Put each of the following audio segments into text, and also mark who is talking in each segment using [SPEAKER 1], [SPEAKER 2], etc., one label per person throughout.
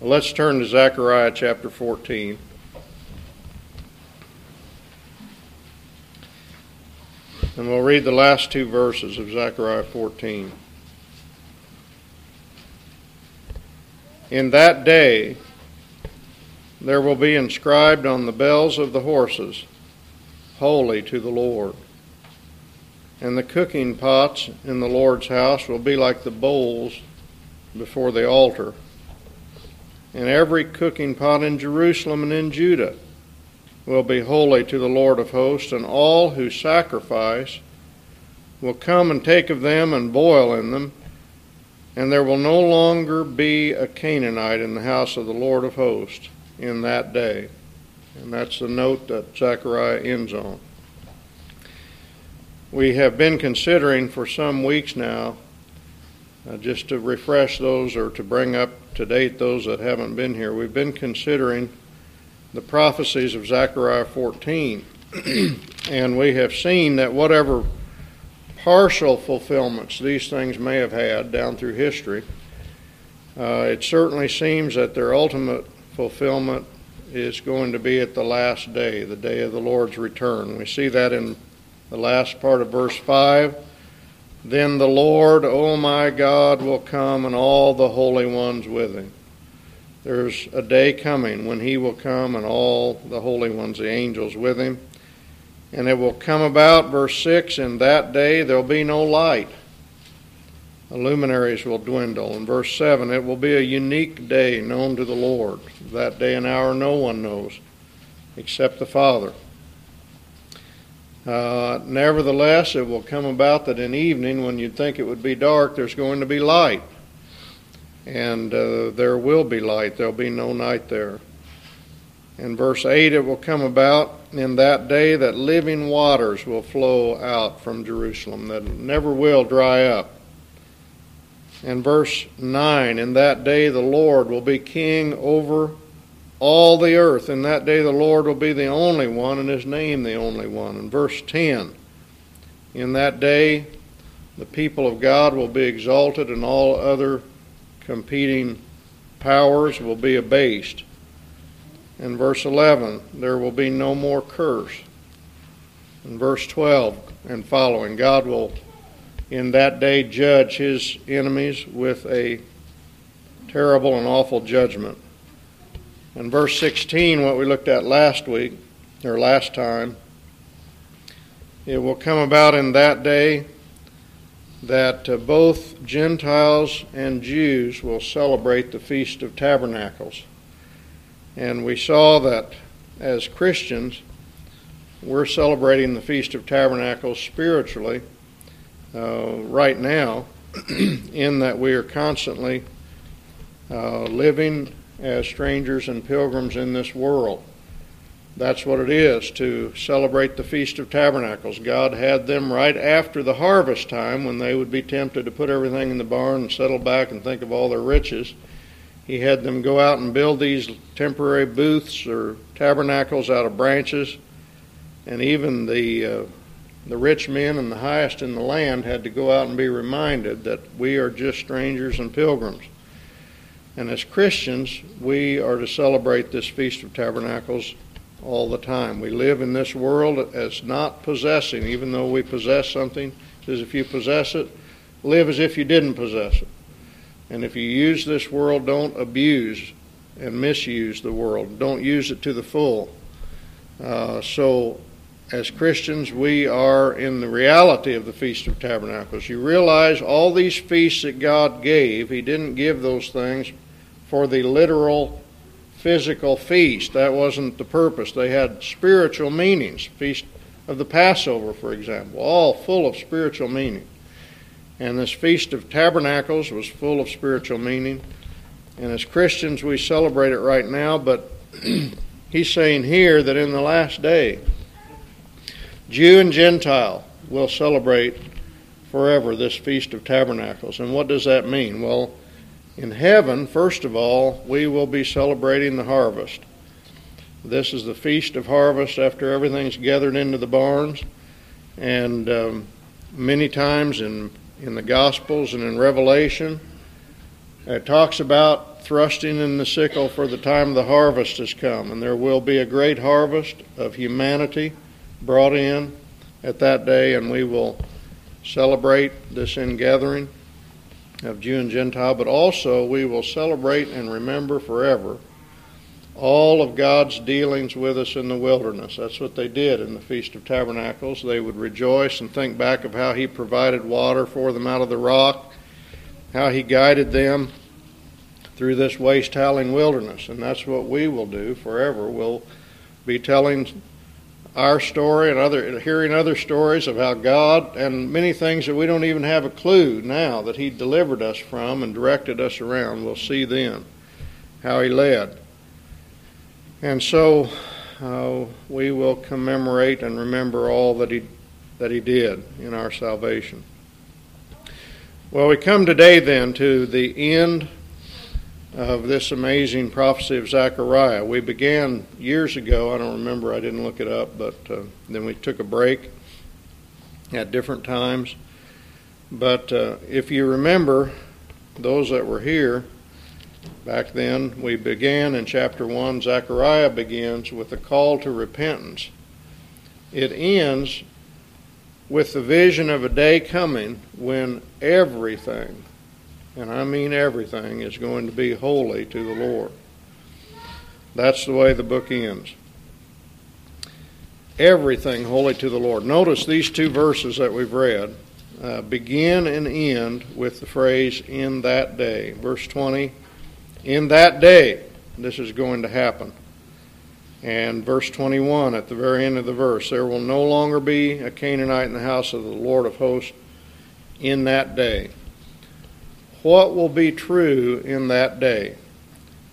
[SPEAKER 1] Let's turn to Zechariah chapter 14. And we'll read the last two verses of Zechariah 14. In that day there will be inscribed on the bells of the horses, Holy to the Lord. And the cooking pots in the Lord's house will be like the bowls before the altar and every cooking pot in Jerusalem and in Judah will be holy to the Lord of hosts, and all who sacrifice will come and take of them and boil in them, and there will no longer be a Canaanite in the house of the Lord of hosts in that day. And that's the note that Zechariah ends on. We have been considering for some weeks now, uh, just to refresh those or to bring up to date those that haven't been here. We've been considering the prophecies of Zechariah 14, and we have seen that whatever partial fulfillments these things may have had down through history, uh, it certainly seems that their ultimate fulfillment is going to be at the last day, the day of the Lord's return. We see that in the last part of verse 5 then the Lord, O oh my God, will come and all the holy ones with him. There's a day coming when he will come and all the holy ones, the angels, with him. And it will come about, verse 6, in that day there'll be no light. The luminaries will dwindle. In verse 7, it will be a unique day known to the Lord. That day and hour no one knows except the Father. Uh, nevertheless, it will come about that in evening, when you'd think it would be dark, there's going to be light. And uh, there will be light. There'll be no night there. In verse 8, it will come about in that day that living waters will flow out from Jerusalem, that never will dry up. In verse 9, in that day the Lord will be king over all the earth. In that day the Lord will be the only one, and his name the only one. In verse 10, in that day the people of God will be exalted, and all other competing powers will be abased. In verse 11, there will be no more curse. In verse 12 and following, God will in that day judge his enemies with a terrible and awful judgment. In verse 16, what we looked at last week, or last time, it will come about in that day that uh, both Gentiles and Jews will celebrate the Feast of Tabernacles. And we saw that as Christians, we're celebrating the Feast of Tabernacles spiritually uh, right now, in that we are constantly uh, living as strangers and pilgrims in this world. That's what it is to celebrate the Feast of Tabernacles. God had them right after the harvest time when they would be tempted to put everything in the barn and settle back and think of all their riches. He had them go out and build these temporary booths or tabernacles out of branches, and even the uh, the rich men and the highest in the land had to go out and be reminded that we are just strangers and pilgrims. And as Christians, we are to celebrate this Feast of Tabernacles all the time. We live in this world as not possessing, even though we possess something. As if you possess it, live as if you didn't possess it. And if you use this world, don't abuse and misuse the world. Don't use it to the full. Uh, so, as Christians, we are in the reality of the Feast of Tabernacles. You realize all these feasts that God gave, He didn't give those things for the literal physical feast. That wasn't the purpose. They had spiritual meanings. Feast of the Passover, for example, all full of spiritual meaning. And this Feast of Tabernacles was full of spiritual meaning. And as Christians, we celebrate it right now, but he's saying here that in the last day, Jew and Gentile will celebrate forever this Feast of Tabernacles. And what does that mean? Well, in heaven, first of all, we will be celebrating the harvest. This is the feast of harvest after everything's gathered into the barns. And um, many times in, in the Gospels and in Revelation, It talks about thrusting in the sickle for the time of the harvest has come, and there will be a great harvest of humanity brought in at that day, and we will celebrate this ingathering of Jew and Gentile, but also we will celebrate and remember forever all of God's dealings with us in the wilderness. That's what they did in the Feast of Tabernacles. They would rejoice and think back of how He provided water for them out of the rock, how He guided them through this waste howling wilderness. And that's what we will do forever. We'll be telling our story and other hearing other stories of how God and many things that we don't even have a clue now that He delivered us from and directed us around. We'll see then how He led. And so uh, we will commemorate and remember all that he, that he did in our salvation. Well, we come today then to the end of this amazing prophecy of Zechariah. We began years ago, I don't remember, I didn't look it up, but uh, then we took a break at different times. But uh, if you remember, those that were here, Back then, we began in chapter 1, Zechariah begins with a call to repentance. It ends with the vision of a day coming when everything, and I mean everything, is going to be holy to the Lord. That's the way the book ends. Everything holy to the Lord. Notice these two verses that we've read uh, begin and end with the phrase, in that day. Verse 20 in that day, this is going to happen. And verse 21 at the very end of the verse, there will no longer be a Canaanite in the house of the Lord of hosts in that day. What will be true in that day?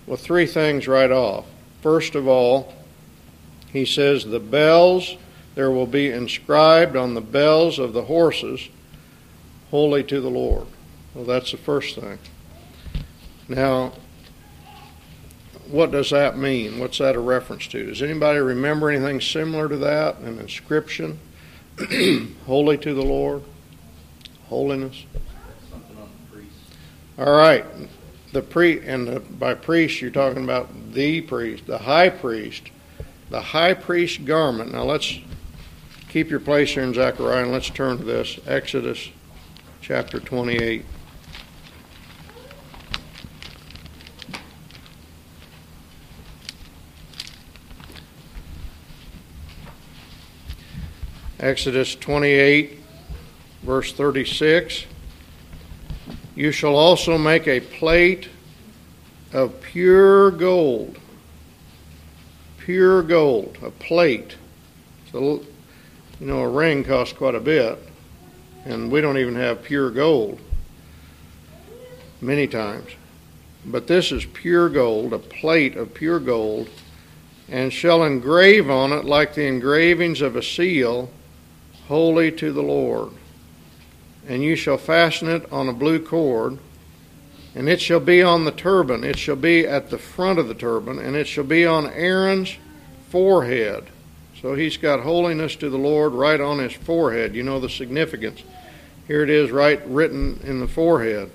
[SPEAKER 1] Well, three things right off. First of all, he says, the bells, there will be inscribed on the bells of the horses, holy to the Lord. Well, that's the first thing. Now, what does that mean? What's that a reference to? Does anybody remember anything similar to that? An inscription? Holy to the Lord? Holiness?
[SPEAKER 2] Something on the priest.
[SPEAKER 1] All right. The pre and the, by priest you're talking about the priest, the high priest, the high priest garment. Now let's keep your place here in Zechariah and let's turn to this Exodus chapter 28. Exodus 28, verse 36. You shall also make a plate of pure gold. Pure gold, a plate. So, you know, a ring costs quite a bit, and we don't even have pure gold many times. But this is pure gold, a plate of pure gold, and shall engrave on it like the engravings of a seal holy to the Lord. And you shall fasten it on a blue cord, and it shall be on the turban. It shall be at the front of the turban, and it shall be on Aaron's forehead. So he's got holiness to the Lord right on his forehead. You know the significance. Here it is, right written in the forehead.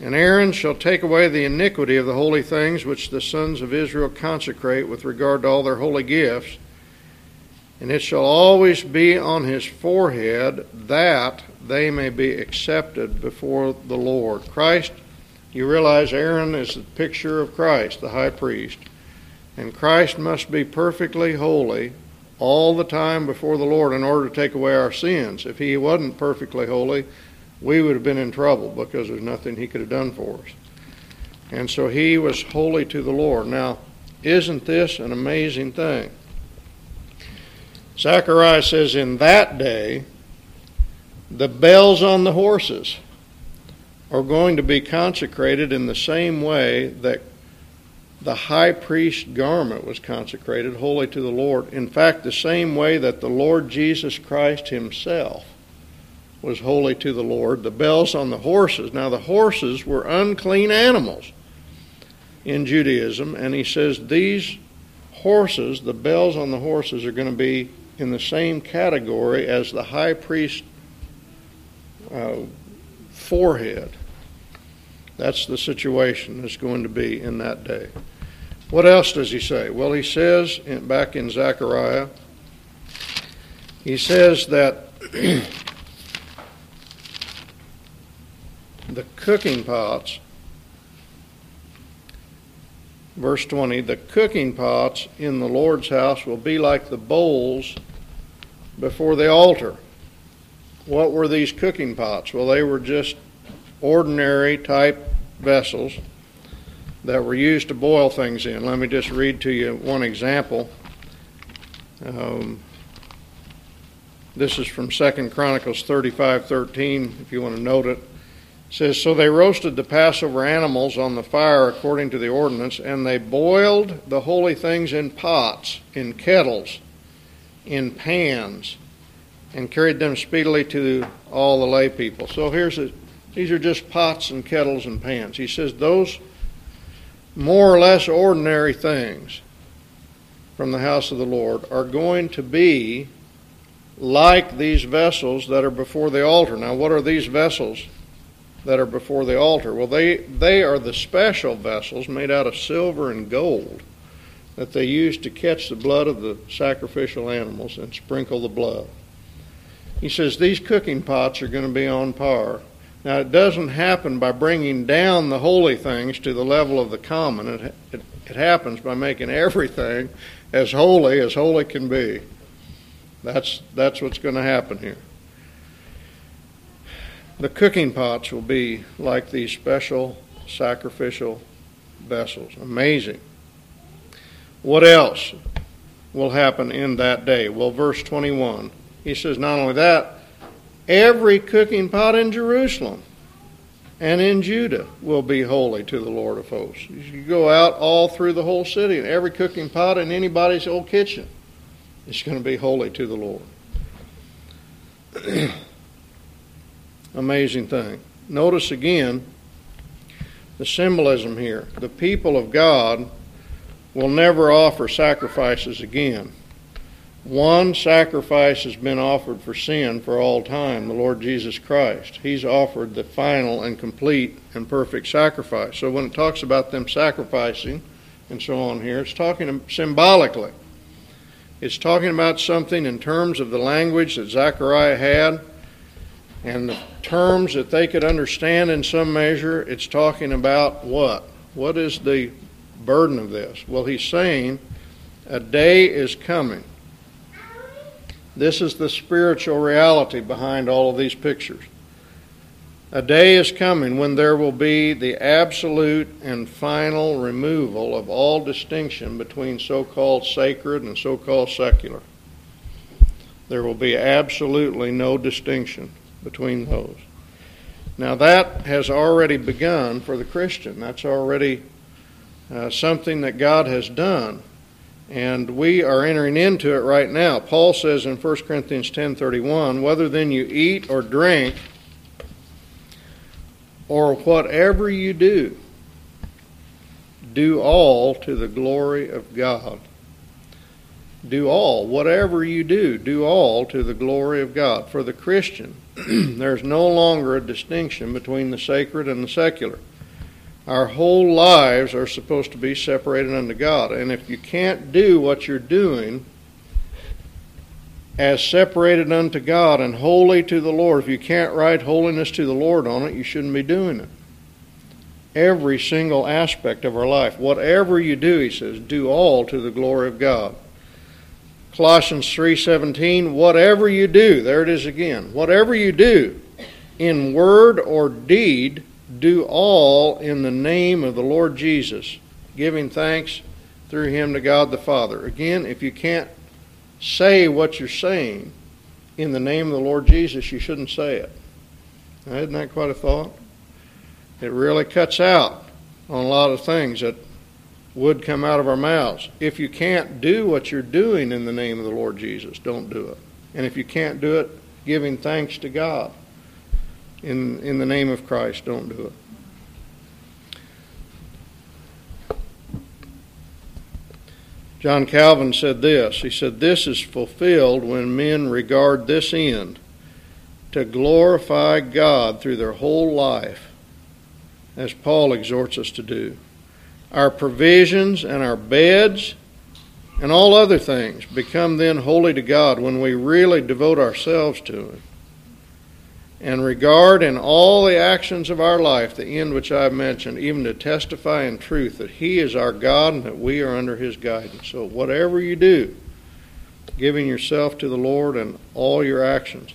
[SPEAKER 1] And Aaron shall take away the iniquity of the holy things which the sons of Israel consecrate with regard to all their holy gifts and it shall always be on his forehead that they may be accepted before the Lord. Christ, you realize Aaron is the picture of Christ, the high priest. And Christ must be perfectly holy all the time before the Lord in order to take away our sins. If he wasn't perfectly holy, we would have been in trouble because there's nothing he could have done for us. And so he was holy to the Lord. Now, isn't this an amazing thing? Zechariah says, In that day, the bells on the horses are going to be consecrated in the same way that the high priest garment was consecrated, holy to the Lord. In fact, the same way that the Lord Jesus Christ himself was holy to the Lord. The bells on the horses. Now, the horses were unclean animals in Judaism, and he says these horses, the bells on the horses, are going to be in the same category as the high priest uh, forehead. That's the situation that's going to be in that day. What else does he say? Well, he says in, back in Zechariah, he says that the cooking pots, verse 20, the cooking pots in the Lord's house will be like the bowls before the altar. What were these cooking pots? Well, they were just ordinary type vessels that were used to boil things in. Let me just read to you one example. Um, this is from Second Chronicles 35:13 if you want to note it. Says so they roasted the Passover animals on the fire according to the ordinance and they boiled the holy things in pots, in kettles, in pans and carried them speedily to all the lay people. So here's a, these are just pots and kettles and pans. He says those more or less ordinary things from the house of the Lord are going to be like these vessels that are before the altar. Now, what are these vessels that are before the altar? Well, they, they are the special vessels made out of silver and gold that they use to catch the blood of the sacrificial animals and sprinkle the blood. He says these cooking pots are going to be on par. Now, it doesn't happen by bringing down the holy things to the level of the common. It, it, it happens by making everything as holy as holy can be. That's, that's what's going to happen here. The cooking pots will be like these special sacrificial vessels. Amazing. What else will happen in that day? Well, verse 21 he says, not only that, every cooking pot in Jerusalem and in Judah will be holy to the Lord of hosts. You go out all through the whole city, and every cooking pot in anybody's old kitchen is going to be holy to the Lord. Amazing thing. Notice again the symbolism here. The people of God will never offer sacrifices again. One sacrifice has been offered for sin for all time, the Lord Jesus Christ. He's offered the final and complete and perfect sacrifice. So when it talks about them sacrificing and so on here, it's talking symbolically. It's talking about something in terms of the language that Zechariah had and the terms that they could understand in some measure. It's talking about what? What is the burden of this? Well, he's saying a day is coming this is the spiritual reality behind all of these pictures. A day is coming when there will be the absolute and final removal of all distinction between so called sacred and so called secular. There will be absolutely no distinction between those. Now, that has already begun for the Christian. That's already uh, something that God has done and we are entering into it right now. Paul says in 1 Corinthians 10:31, "Whether then you eat or drink or whatever you do, do all to the glory of God." Do all, whatever you do, do all to the glory of God. For the Christian, there's no longer a distinction between the sacred and the secular. Our whole lives are supposed to be separated unto God. And if you can't do what you're doing as separated unto God and holy to the Lord, if you can't write holiness to the Lord on it, you shouldn't be doing it. Every single aspect of our life, whatever you do, he says, do all to the glory of God. Colossians 3:17 whatever you do there it is again whatever you do in word or deed do all in the name of the Lord Jesus, giving thanks through him to God the Father. Again, if you can't say what you're saying in the name of the Lord Jesus, you shouldn't say it. Now, isn't that quite a thought? It really cuts out on a lot of things that would come out of our mouths. If you can't do what you're doing in the name of the Lord Jesus, don't do it. And if you can't do it, giving thanks to God in, in the name of Christ, don't do it. John Calvin said this He said, This is fulfilled when men regard this end to glorify God through their whole life as Paul exhorts us to do. Our provisions and our beds and all other things become then holy to God when we really devote ourselves to Him and regard in all the actions of our life the end which I have mentioned, even to testify in truth that He is our God and that we are under His guidance. So, whatever you do, giving yourself to the Lord and all your actions.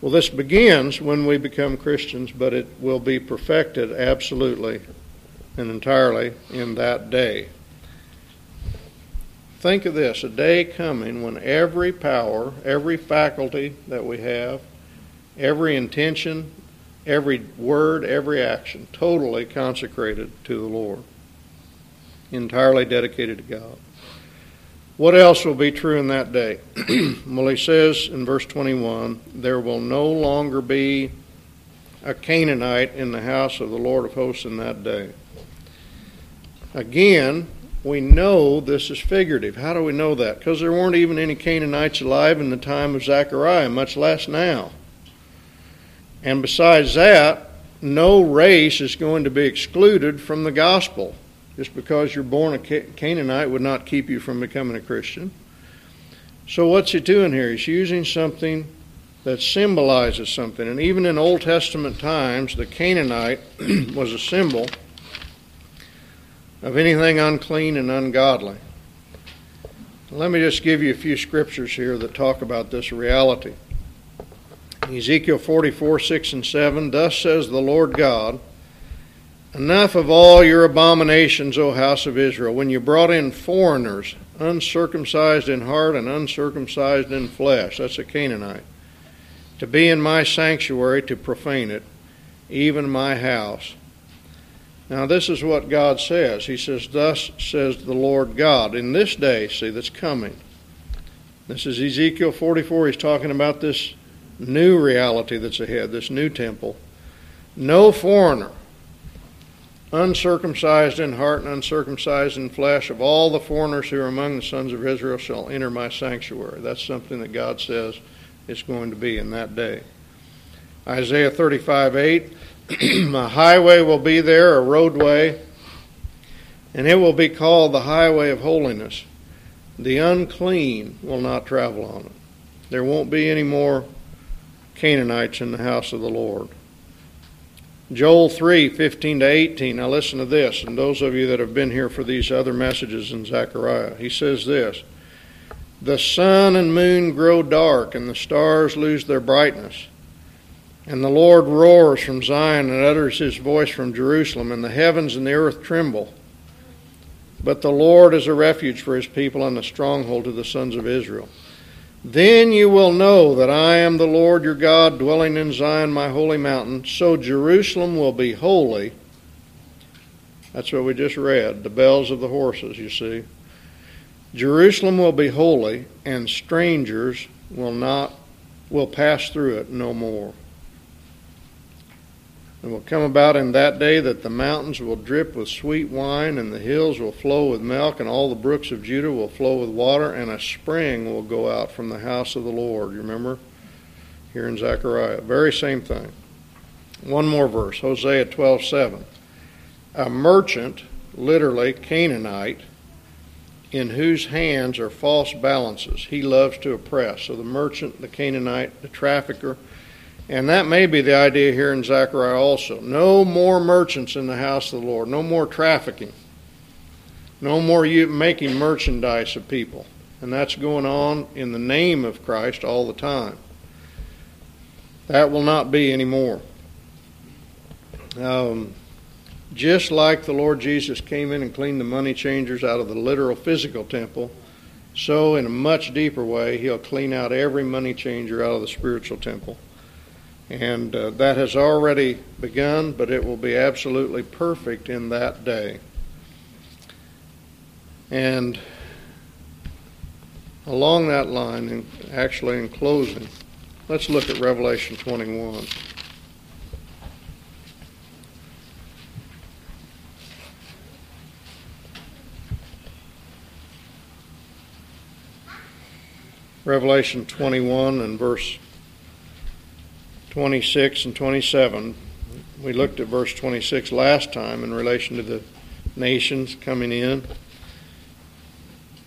[SPEAKER 1] Well, this begins when we become Christians, but it will be perfected absolutely and entirely in that day. Think of this a day coming when every power, every faculty that we have, every intention, every word, every action, totally consecrated to the Lord, entirely dedicated to God. What else will be true in that day? well, he says in verse 21 there will no longer be a Canaanite in the house of the Lord of hosts in that day. Again, we know this is figurative. How do we know that? Because there weren't even any Canaanites alive in the time of Zechariah, much less now. And besides that, no race is going to be excluded from the gospel. Just because you're born a Canaanite would not keep you from becoming a Christian. So, what's he doing here? He's using something that symbolizes something. And even in Old Testament times, the Canaanite was a symbol of anything unclean and ungodly. Let me just give you a few scriptures here that talk about this reality. Ezekiel 44, 6 and 7 Thus says the Lord God, Enough of all your abominations, O house of Israel, when you brought in foreigners, uncircumcised in heart and uncircumcised in flesh, that's a Canaanite, to be in my sanctuary to profane it, even my house. Now, this is what God says. He says, Thus says the Lord God. In this day, see, that's coming. This is Ezekiel 44. He's talking about this new reality that's ahead, this new temple. No foreigner, uncircumcised in heart and uncircumcised in flesh, of all the foreigners who are among the sons of Israel shall enter my sanctuary. That's something that God says is going to be in that day. Isaiah 35 8, a highway will be there, a roadway, and it will be called the highway of holiness. The unclean will not travel on it. There won't be any more Canaanites in the house of the Lord. Joel 3 15 to 18. Now listen to this, and those of you that have been here for these other messages in Zechariah. He says this The sun and moon grow dark, and the stars lose their brightness. And the Lord roars from Zion and utters his voice from Jerusalem, and the heavens and the earth tremble. But the Lord is a refuge for his people and a stronghold to the sons of Israel. Then you will know that I am the Lord your God, dwelling in Zion, my holy mountain. So Jerusalem will be holy. That's what we just read, the bells of the horses, you see. Jerusalem will be holy, and strangers will not will pass through it no more. It will come about in that day that the mountains will drip with sweet wine, and the hills will flow with milk, and all the brooks of Judah will flow with water, and a spring will go out from the house of the Lord. You remember? Here in Zechariah. Very same thing. One more verse, Hosea 12 7. A merchant, literally Canaanite, in whose hands are false balances. He loves to oppress. So the merchant, the Canaanite, the trafficker, and that may be the idea here in Zechariah also. No more merchants in the house of the Lord. No more trafficking. No more making merchandise of people. And that's going on in the name of Christ all the time. That will not be anymore. Um, just like the Lord Jesus came in and cleaned the money changers out of the literal physical temple, so in a much deeper way, He'll clean out every money changer out of the spiritual temple. And uh, that has already begun, but it will be absolutely perfect in that day. And along that line, and actually in closing, let's look at Revelation 21. Revelation 21 and verse 26 and 27, we looked at verse 26 last time in relation to the nations coming in.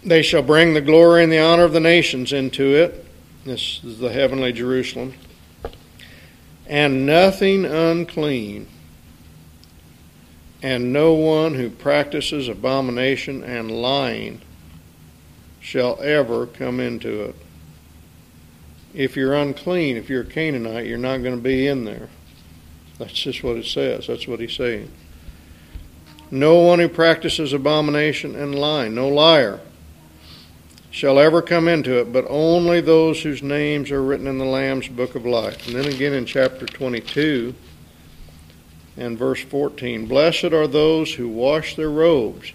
[SPEAKER 1] They shall bring the glory and the honor of the nations into it. This is the heavenly Jerusalem. And nothing unclean, and no one who practices abomination and lying shall ever come into it. If you're unclean, if you're a Canaanite, you're not going to be in there. That's just what it says. That's what he's saying. No one who practices abomination and lying, no liar, shall ever come into it, but only those whose names are written in the Lamb's book of life. And then again in chapter 22 and verse 14 Blessed are those who wash their robes,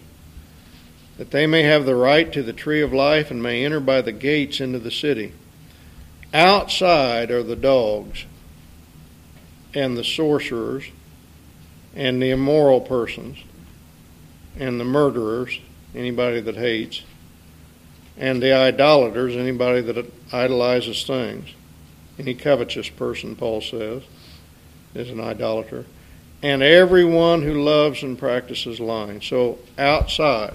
[SPEAKER 1] that they may have the right to the tree of life and may enter by the gates into the city. Outside are the dogs and the sorcerers and the immoral persons and the murderers, anybody that hates, and the idolaters, anybody that idolizes things. Any covetous person, Paul says, is an idolater. And everyone who loves and practices lying. So outside,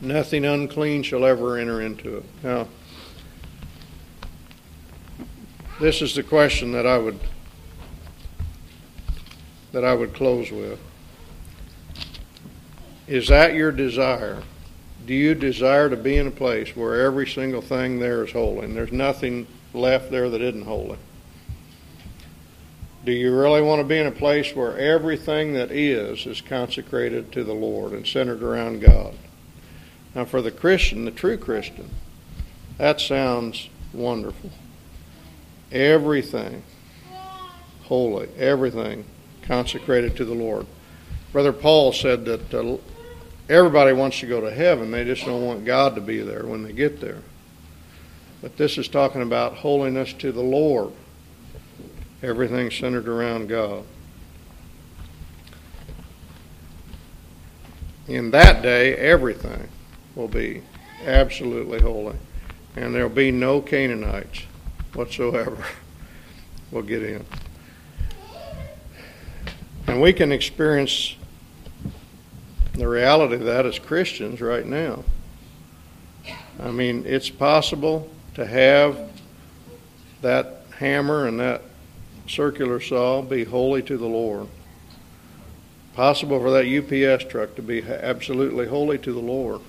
[SPEAKER 1] nothing unclean shall ever enter into it. Now, this is the question that I would that I would close with. Is that your desire? Do you desire to be in a place where every single thing there is holy and there's nothing left there that isn't holy? Do you really want to be in a place where everything that is is consecrated to the Lord and centered around God? Now, for the Christian, the true Christian, that sounds wonderful. Everything holy, everything consecrated to the Lord. Brother Paul said that uh, everybody wants to go to heaven, they just don't want God to be there when they get there. But this is talking about holiness to the Lord, everything centered around God. In that day, everything will be absolutely holy, and there'll be no Canaanites whatsoever will get in. And we can experience the reality of that as Christians right now. I mean, it's possible to have that hammer and that circular saw be holy to the Lord. Possible for that UPS truck to be absolutely holy to the Lord.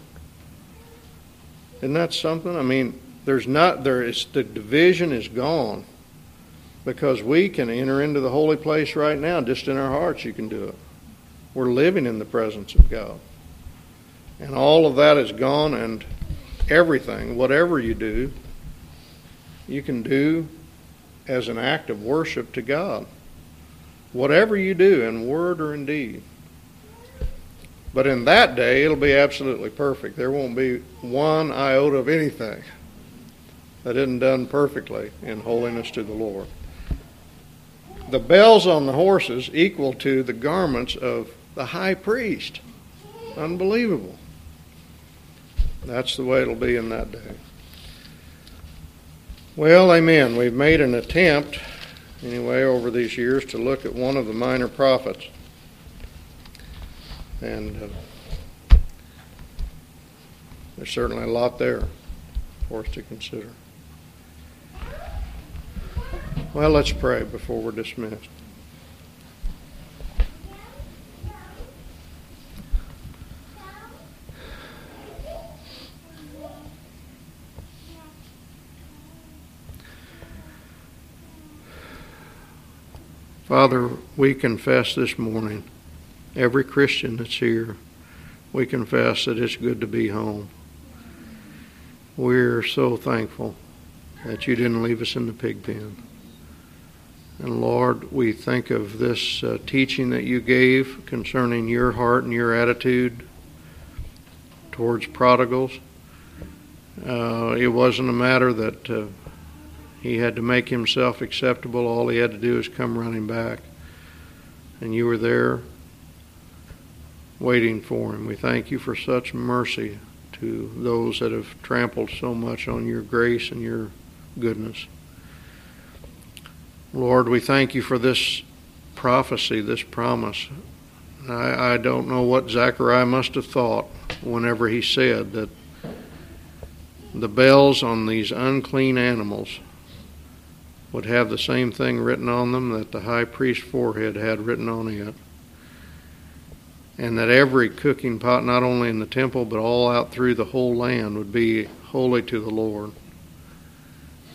[SPEAKER 1] Isn't that something? I mean, there's not there is the division is gone because we can enter into the holy place right now just in our hearts you can do it. We're living in the presence of god. And all of that is gone and everything whatever you do you can do as an act of worship to god. Whatever you do in word or in deed. But in that day it'll be absolutely perfect. There won't be one iota of anything that isn't done perfectly in holiness to the Lord. The bells on the horses equal to the garments of the high priest. Unbelievable. That's the way it'll be in that day. Well, amen. We've made an attempt, anyway, over these years to look at one of the minor prophets. And uh, there's certainly a lot there for us to consider. Well, let's pray before we're dismissed. Father, we confess this morning, every Christian that's here, we confess that it's good to be home. We're so thankful that you didn't leave us in the pig pen. And Lord, we think of this uh, teaching that you gave concerning your heart and your attitude towards prodigals. Uh, it wasn't a matter that uh, he had to make himself acceptable. All he had to do is come running back. And you were there waiting for him. We thank you for such mercy to those that have trampled so much on your grace and your goodness. Lord, we thank you for this prophecy, this promise. I, I don't know what Zechariah must have thought whenever he said that the bells on these unclean animals would have the same thing written on them that the high priest's forehead had written on it. And that every cooking pot, not only in the temple, but all out through the whole land, would be holy to the Lord.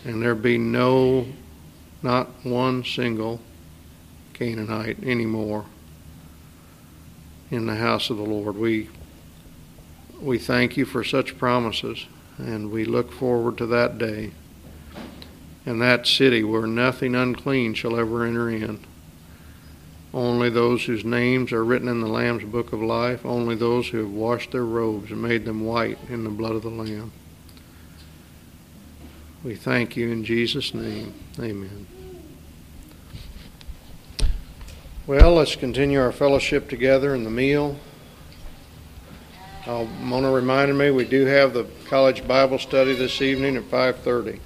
[SPEAKER 1] And there'd be no, not one single Canaanite anymore in the house of the Lord. We, we thank you for such promises, and we look forward to that day and that city where nothing unclean shall ever enter in. Only those whose names are written in the Lamb's book of life, only those who have washed their robes and made them white in the blood of the Lamb. We thank you in Jesus' name. Amen. Well, let's continue our fellowship together in the meal. Uh, Mona reminded me we do have the college Bible study this evening at 5:30.